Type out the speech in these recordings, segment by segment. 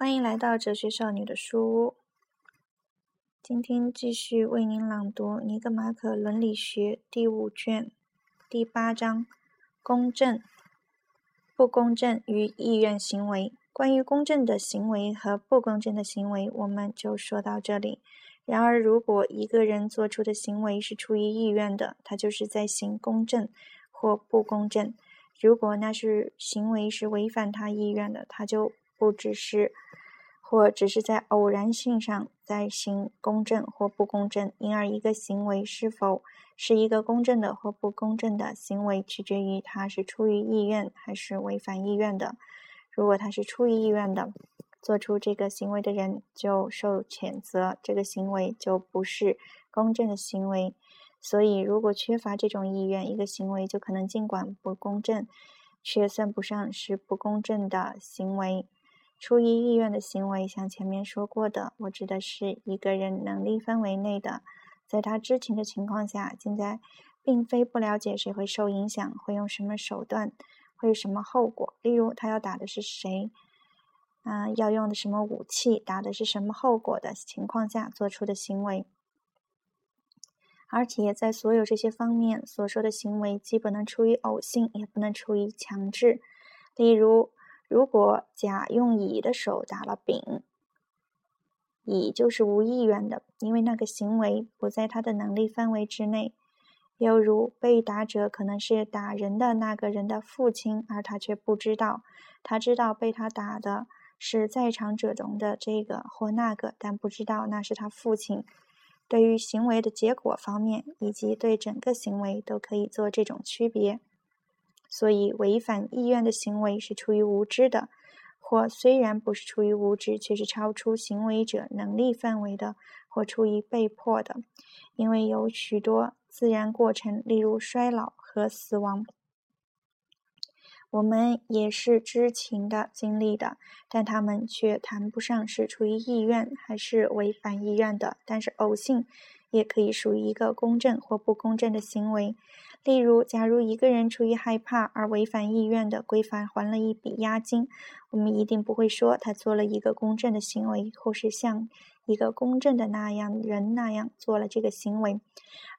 欢迎来到哲学少女的书屋。今天继续为您朗读《尼格马可伦理学》第五卷第八章：公正、不公正与意愿行为。关于公正的行为和不公正的行为，我们就说到这里。然而，如果一个人做出的行为是出于意愿的，他就是在行公正或不公正；如果那是行为是违反他意愿的，他就不只是，或只是在偶然性上在行公正或不公正，因而一个行为是否是一个公正的或不公正的行为，取决于它是出于意愿还是违反意愿的。如果他是出于意愿的，做出这个行为的人就受谴责，这个行为就不是公正的行为。所以，如果缺乏这种意愿，一个行为就可能尽管不公正。却算不上是不公正的行为。出于意愿的行为，像前面说过的，我指的是一个人能力范围内的，在他知情的情况下，现在并非不了解谁会受影响，会用什么手段，会有什么后果。例如，他要打的是谁，嗯，要用的什么武器，打的是什么后果的情况下做出的行为。而且在所有这些方面所说的行为，既不能出于偶性，也不能出于强制。例如，如果甲用乙的手打了丙，乙就是无意愿的，因为那个行为不在他的能力范围之内。又如，被打者可能是打人的那个人的父亲，而他却不知道。他知道被他打的是在场者中的这个或那个，但不知道那是他父亲。对于行为的结果方面，以及对整个行为都可以做这种区别。所以，违反意愿的行为是出于无知的，或虽然不是出于无知，却是超出行为者能力范围的，或出于被迫的。因为有许多自然过程，例如衰老和死亡。我们也是知情的、经历的，但他们却谈不上是出于意愿还是违反意愿的。但是偶性也可以属于一个公正或不公正的行为。例如，假如一个人出于害怕而违反意愿的规范还了一笔押金，我们一定不会说他做了一个公正的行为，或是像一个公正的那样人那样做了这个行为，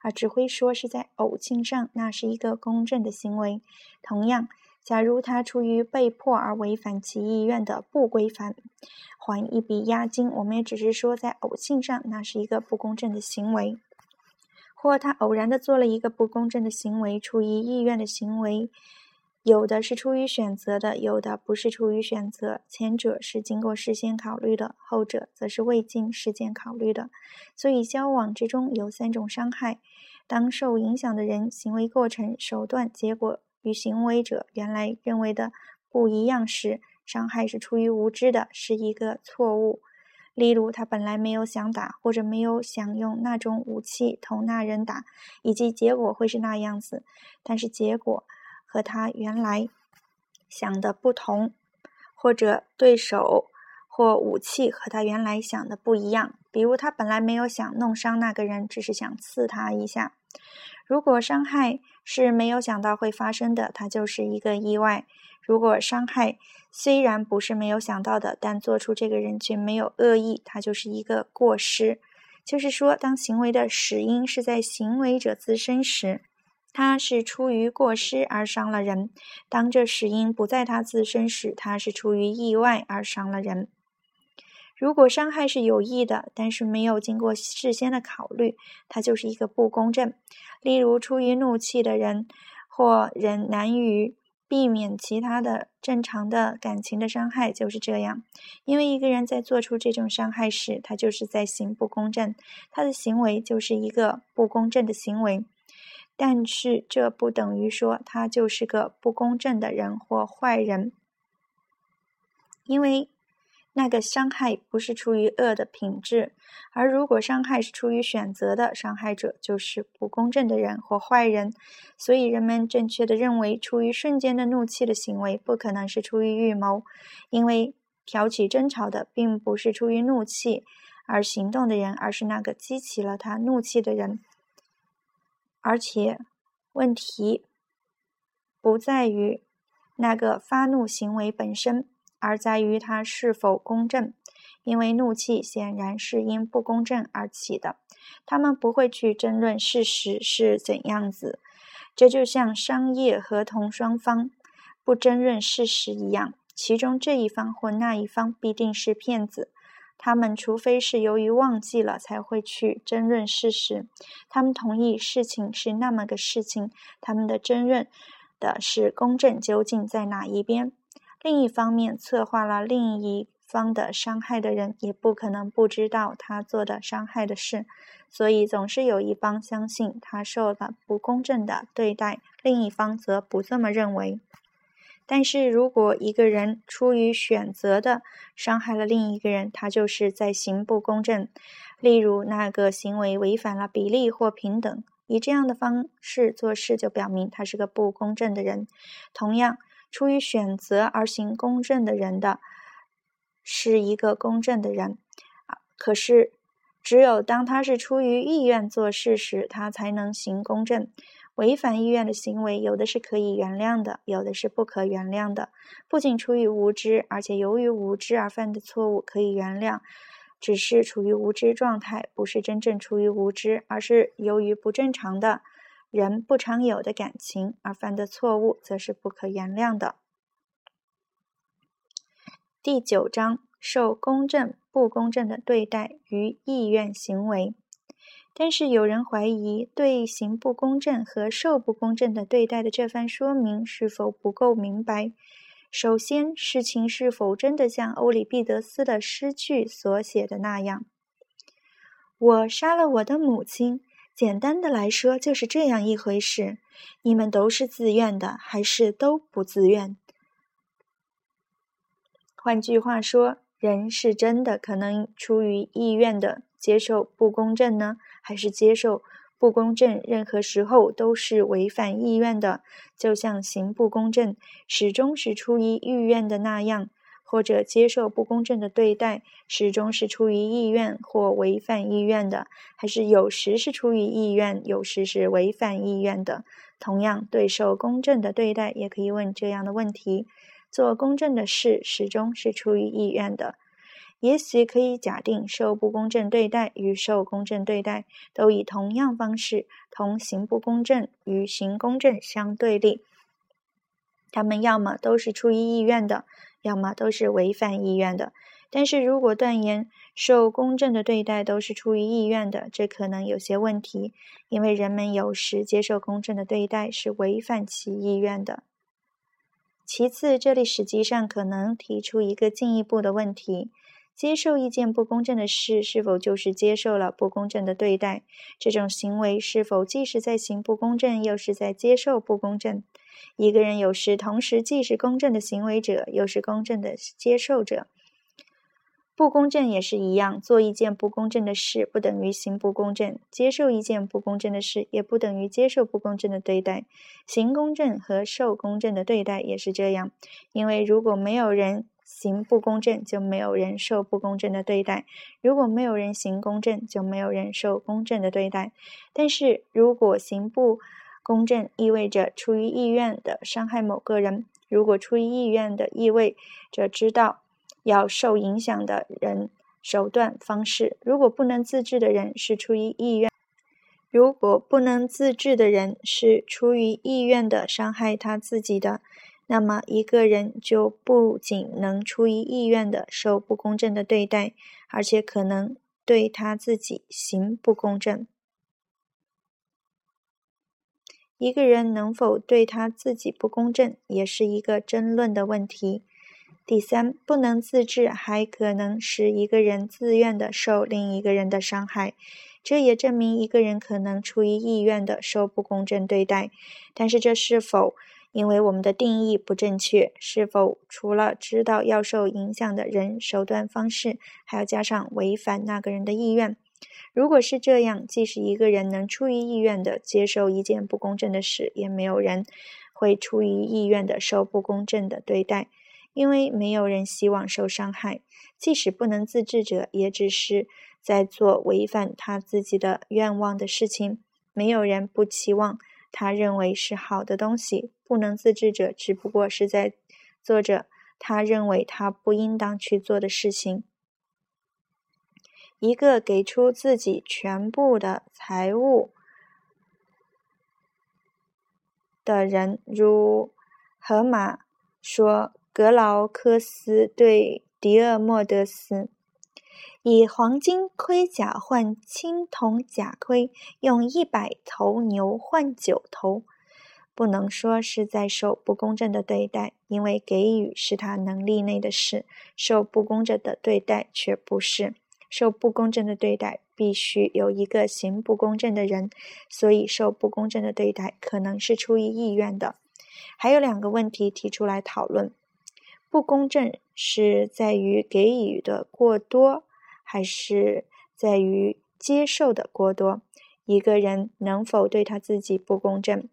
而只会说是在偶性上那是一个公正的行为。同样。假如他出于被迫而违反其意愿的不规范，还一笔押金，我们也只是说在偶性上那是一个不公正的行为；或他偶然的做了一个不公正的行为，出于意愿的行为，有的是出于选择的，有的不是出于选择。前者是经过事先考虑的，后者则是未经事先考虑的。所以，交往之中有三种伤害：当受影响的人行为过程、手段、结果。与行为者原来认为的不一样时，伤害是出于无知的，是一个错误。例如，他本来没有想打，或者没有想用那种武器同那人打，以及结果会是那样子，但是结果和他原来想的不同，或者对手或武器和他原来想的不一样。比如，他本来没有想弄伤那个人，只是想刺他一下。如果伤害是没有想到会发生的，它就是一个意外；如果伤害虽然不是没有想到的，但做出这个人却没有恶意，它就是一个过失。就是说，当行为的始因是在行为者自身时，他是出于过失而伤了人；当这始因不在他自身时，他是出于意外而伤了人。如果伤害是有意的，但是没有经过事先的考虑，它就是一个不公正。例如，出于怒气的人或人难于避免其他的正常的感情的伤害，就是这样。因为一个人在做出这种伤害时，他就是在行不公正，他的行为就是一个不公正的行为。但是这不等于说他就是个不公正的人或坏人，因为。那个伤害不是出于恶的品质，而如果伤害是出于选择的，伤害者就是不公正的人或坏人。所以人们正确的认为，出于瞬间的怒气的行为不可能是出于预谋，因为挑起争吵的并不是出于怒气而行动的人，而是那个激起了他怒气的人。而且，问题不在于那个发怒行为本身。而在于它是否公正。因为怒气显然是因不公正而起的，他们不会去争论事实是怎样子。这就像商业合同双方不争论事实一样，其中这一方或那一方必定是骗子。他们除非是由于忘记了才会去争论事实，他们同意事情是那么个事情，他们的争论的是公正究竟在哪一边。另一方面，策划了另一方的伤害的人也不可能不知道他做的伤害的事，所以总是有一方相信他受了不公正的对待，另一方则不这么认为。但是如果一个人出于选择的伤害了另一个人，他就是在行不公正。例如，那个行为违反了比例或平等，以这样的方式做事，就表明他是个不公正的人。同样，出于选择而行公正的人的，是一个公正的人。可是只有当他是出于意愿做事时，他才能行公正。违反意愿的行为，有的是可以原谅的，有的是不可原谅的。不仅出于无知，而且由于无知而犯的错误可以原谅，只是处于无知状态，不是真正出于无知，而是由于不正常的人不常有的感情而犯的错误，则是不可原谅的。第九章：受公正、不公正的对待与意愿行为。但是有人怀疑，对行不公正和受不公正的对待的这番说明是否不够明白？首先，事情是否真的像欧里庇得斯的诗句所写的那样？我杀了我的母亲，简单的来说就是这样一回事。你们都是自愿的，还是都不自愿？换句话说，人是真的可能出于意愿的接受不公正呢？还是接受不公正，任何时候都是违反意愿的，就像行不公正始终是出于意愿的那样；或者接受不公正的对待，始终是出于意愿或违反意愿的，还是有时是出于意愿，有时是违反意愿的。同样，对受公正的对待，也可以问这样的问题：做公正的事，始终是出于意愿的。也许可以假定，受不公正对待与受公正对待都以同样方式同行不公正与行公正相对立。他们要么都是出于意愿的，要么都是违反意愿的。但是如果断言受公正的对待都是出于意愿的，这可能有些问题，因为人们有时接受公正的对待是违反其意愿的。其次，这里实际上可能提出一个进一步的问题。接受一件不公正的事，是否就是接受了不公正的对待？这种行为是否既是在行不公正，又是在接受不公正？一个人有时同时既是公正的行为者，又是公正的接受者。不公正也是一样，做一件不公正的事，不等于行不公正；接受一件不公正的事，也不等于接受不公正的对待。行公正和受公正的对待也是这样，因为如果没有人。行不公正，就没有人受不公正的对待；如果没有人行公正，就没有人受公正的对待。但是如果行不公正意味着出于意愿的伤害某个人，如果出于意愿的意味着知道要受影响的人手段方式，如果不能自制的人是出于意愿，如果不能自制的人是出于意愿的伤害他自己的。那么，一个人就不仅能出于意愿的受不公正的对待，而且可能对他自己行不公正。一个人能否对他自己不公正，也是一个争论的问题。第三，不能自制，还可能使一个人自愿的受另一个人的伤害，这也证明一个人可能出于意愿的受不公正对待。但是，这是否？因为我们的定义不正确，是否除了知道要受影响的人手段方式，还要加上违反那个人的意愿？如果是这样，即使一个人能出于意愿的接受一件不公正的事，也没有人会出于意愿的受不公正的对待，因为没有人希望受伤害。即使不能自制者，也只是在做违反他自己的愿望的事情。没有人不期望。他认为是好的东西，不能自制者只不过是在做着他认为他不应当去做的事情。一个给出自己全部的财物的人，如荷马说格劳科斯对迪厄莫德斯。以黄金盔甲换青铜甲盔，用一百头牛换九头，不能说是在受不公正的对待，因为给予是他能力内的事，受不公正的对待却不是。受不公正的对待必须有一个行不公正的人，所以受不公正的对待可能是出于意愿的。还有两个问题提出来讨论：不公正是在于给予的过多。还是在于接受的过多。一个人能否对他自己不公正？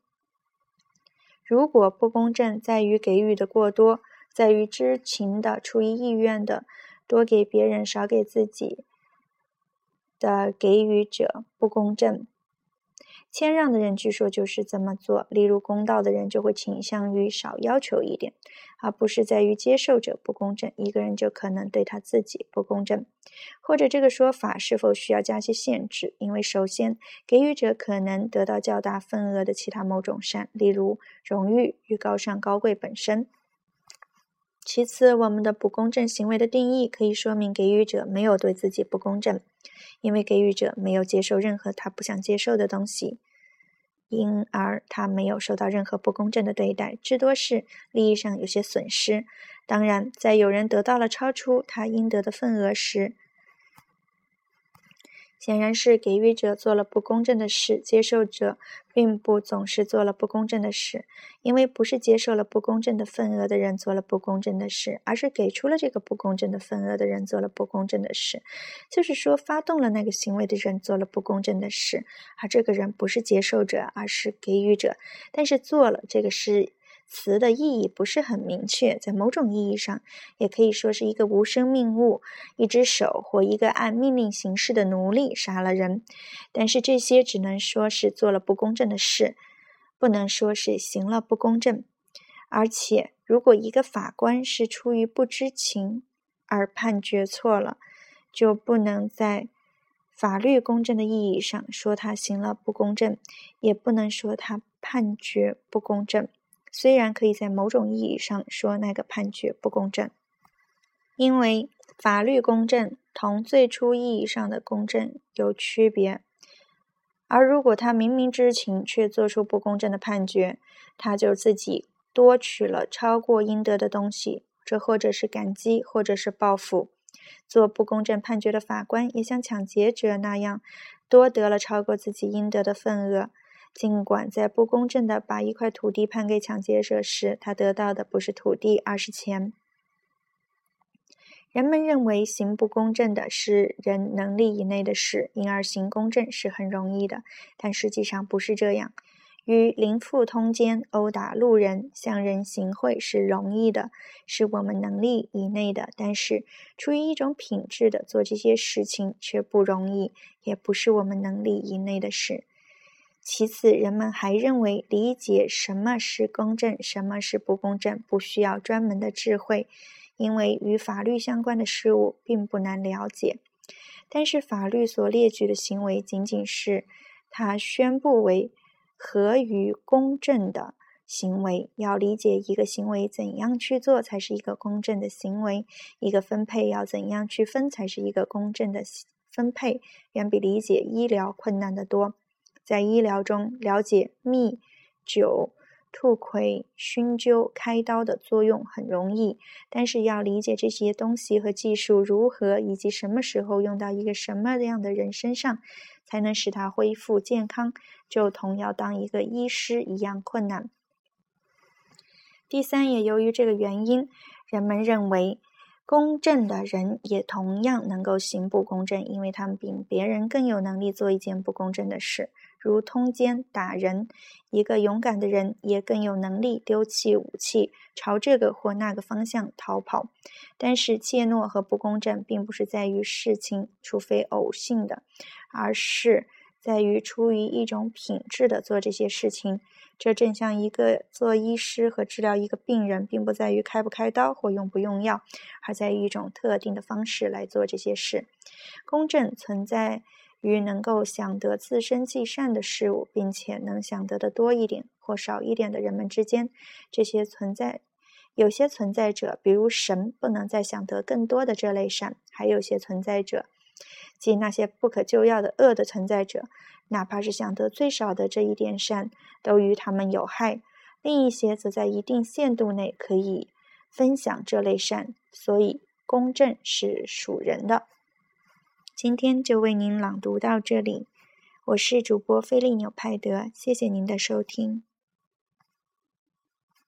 如果不公正在于给予的过多，在于知情的、出于意愿的多给别人、少给自己的给予者不公正。谦让的人据说就是这么做，例如公道的人就会倾向于少要求一点，而不是在于接受者不公正，一个人就可能对他自己不公正。或者这个说法是否需要加些限制？因为首先，给予者可能得到较大份额的其他某种善，例如荣誉与高尚高贵本身。其次，我们的不公正行为的定义可以说明给予者没有对自己不公正。因为给予者没有接受任何他不想接受的东西，因而他没有受到任何不公正的对待，至多是利益上有些损失。当然，在有人得到了超出他应得的份额时，显然是给予者做了不公正的事，接受者并不总是做了不公正的事，因为不是接受了不公正的份额的人做了不公正的事，而是给出了这个不公正的份额的人做了不公正的事，就是说发动了那个行为的人做了不公正的事，而这个人不是接受者，而是给予者，但是做了这个事。词的意义不是很明确，在某种意义上，也可以说是一个无生命物，一只手或一个按命令行事的奴隶杀了人。但是这些只能说是做了不公正的事，不能说是行了不公正。而且，如果一个法官是出于不知情而判决错了，就不能在法律公正的意义上说他行了不公正，也不能说他判决不公正。虽然可以在某种意义上说那个判决不公正，因为法律公正同最初意义上的公正有区别。而如果他明明知情却做出不公正的判决，他就自己多取了超过应得的东西，这或者是感激，或者是报复。做不公正判决的法官也像抢劫者那样，多得了超过自己应得的份额。尽管在不公正的把一块土地判给抢劫者时，他得到的不是土地，而是钱。人们认为行不公正的是人能力以内的事，因而行公正是很容易的。但实际上不是这样。与邻妇通奸、殴打路人、向人行贿是容易的，是我们能力以内的。但是出于一种品质的做这些事情却不容易，也不是我们能力以内的事。其次，人们还认为理解什么是公正，什么是不公正，不需要专门的智慧，因为与法律相关的事物并不难了解。但是，法律所列举的行为仅仅是它宣布为合于公正的行为。要理解一个行为怎样去做才是一个公正的行为，一个分配要怎样去分才是一个公正的分配，远比理解医疗困难得多。在医疗中了解蜜酒、吐葵、熏灸、开刀的作用很容易，但是要理解这些东西和技术如何以及什么时候用到一个什么样的人身上，才能使他恢复健康，就同要当一个医师一样困难。第三，也由于这个原因，人们认为。公正的人也同样能够行不公正，因为他们比别人更有能力做一件不公正的事，如通奸打人。一个勇敢的人也更有能力丢弃武器，朝这个或那个方向逃跑。但是怯懦和不公正并不是在于事情，除非偶性的，而是在于出于一种品质的做这些事情。这正像一个做医师和治疗一个病人，并不在于开不开刀或用不用药，而在于一种特定的方式来做这些事。公正存在于能够想得自身既善的事物，并且能想得的多一点或少一点的人们之间。这些存在，有些存在者，比如神，不能再想得更多的这类善；还有些存在者，即那些不可救药的恶的存在者。哪怕是想得最少的这一点善，都与他们有害；另一些则在一定限度内可以分享这类善，所以公正是属人的。今天就为您朗读到这里，我是主播菲利纽派德，谢谢您的收听。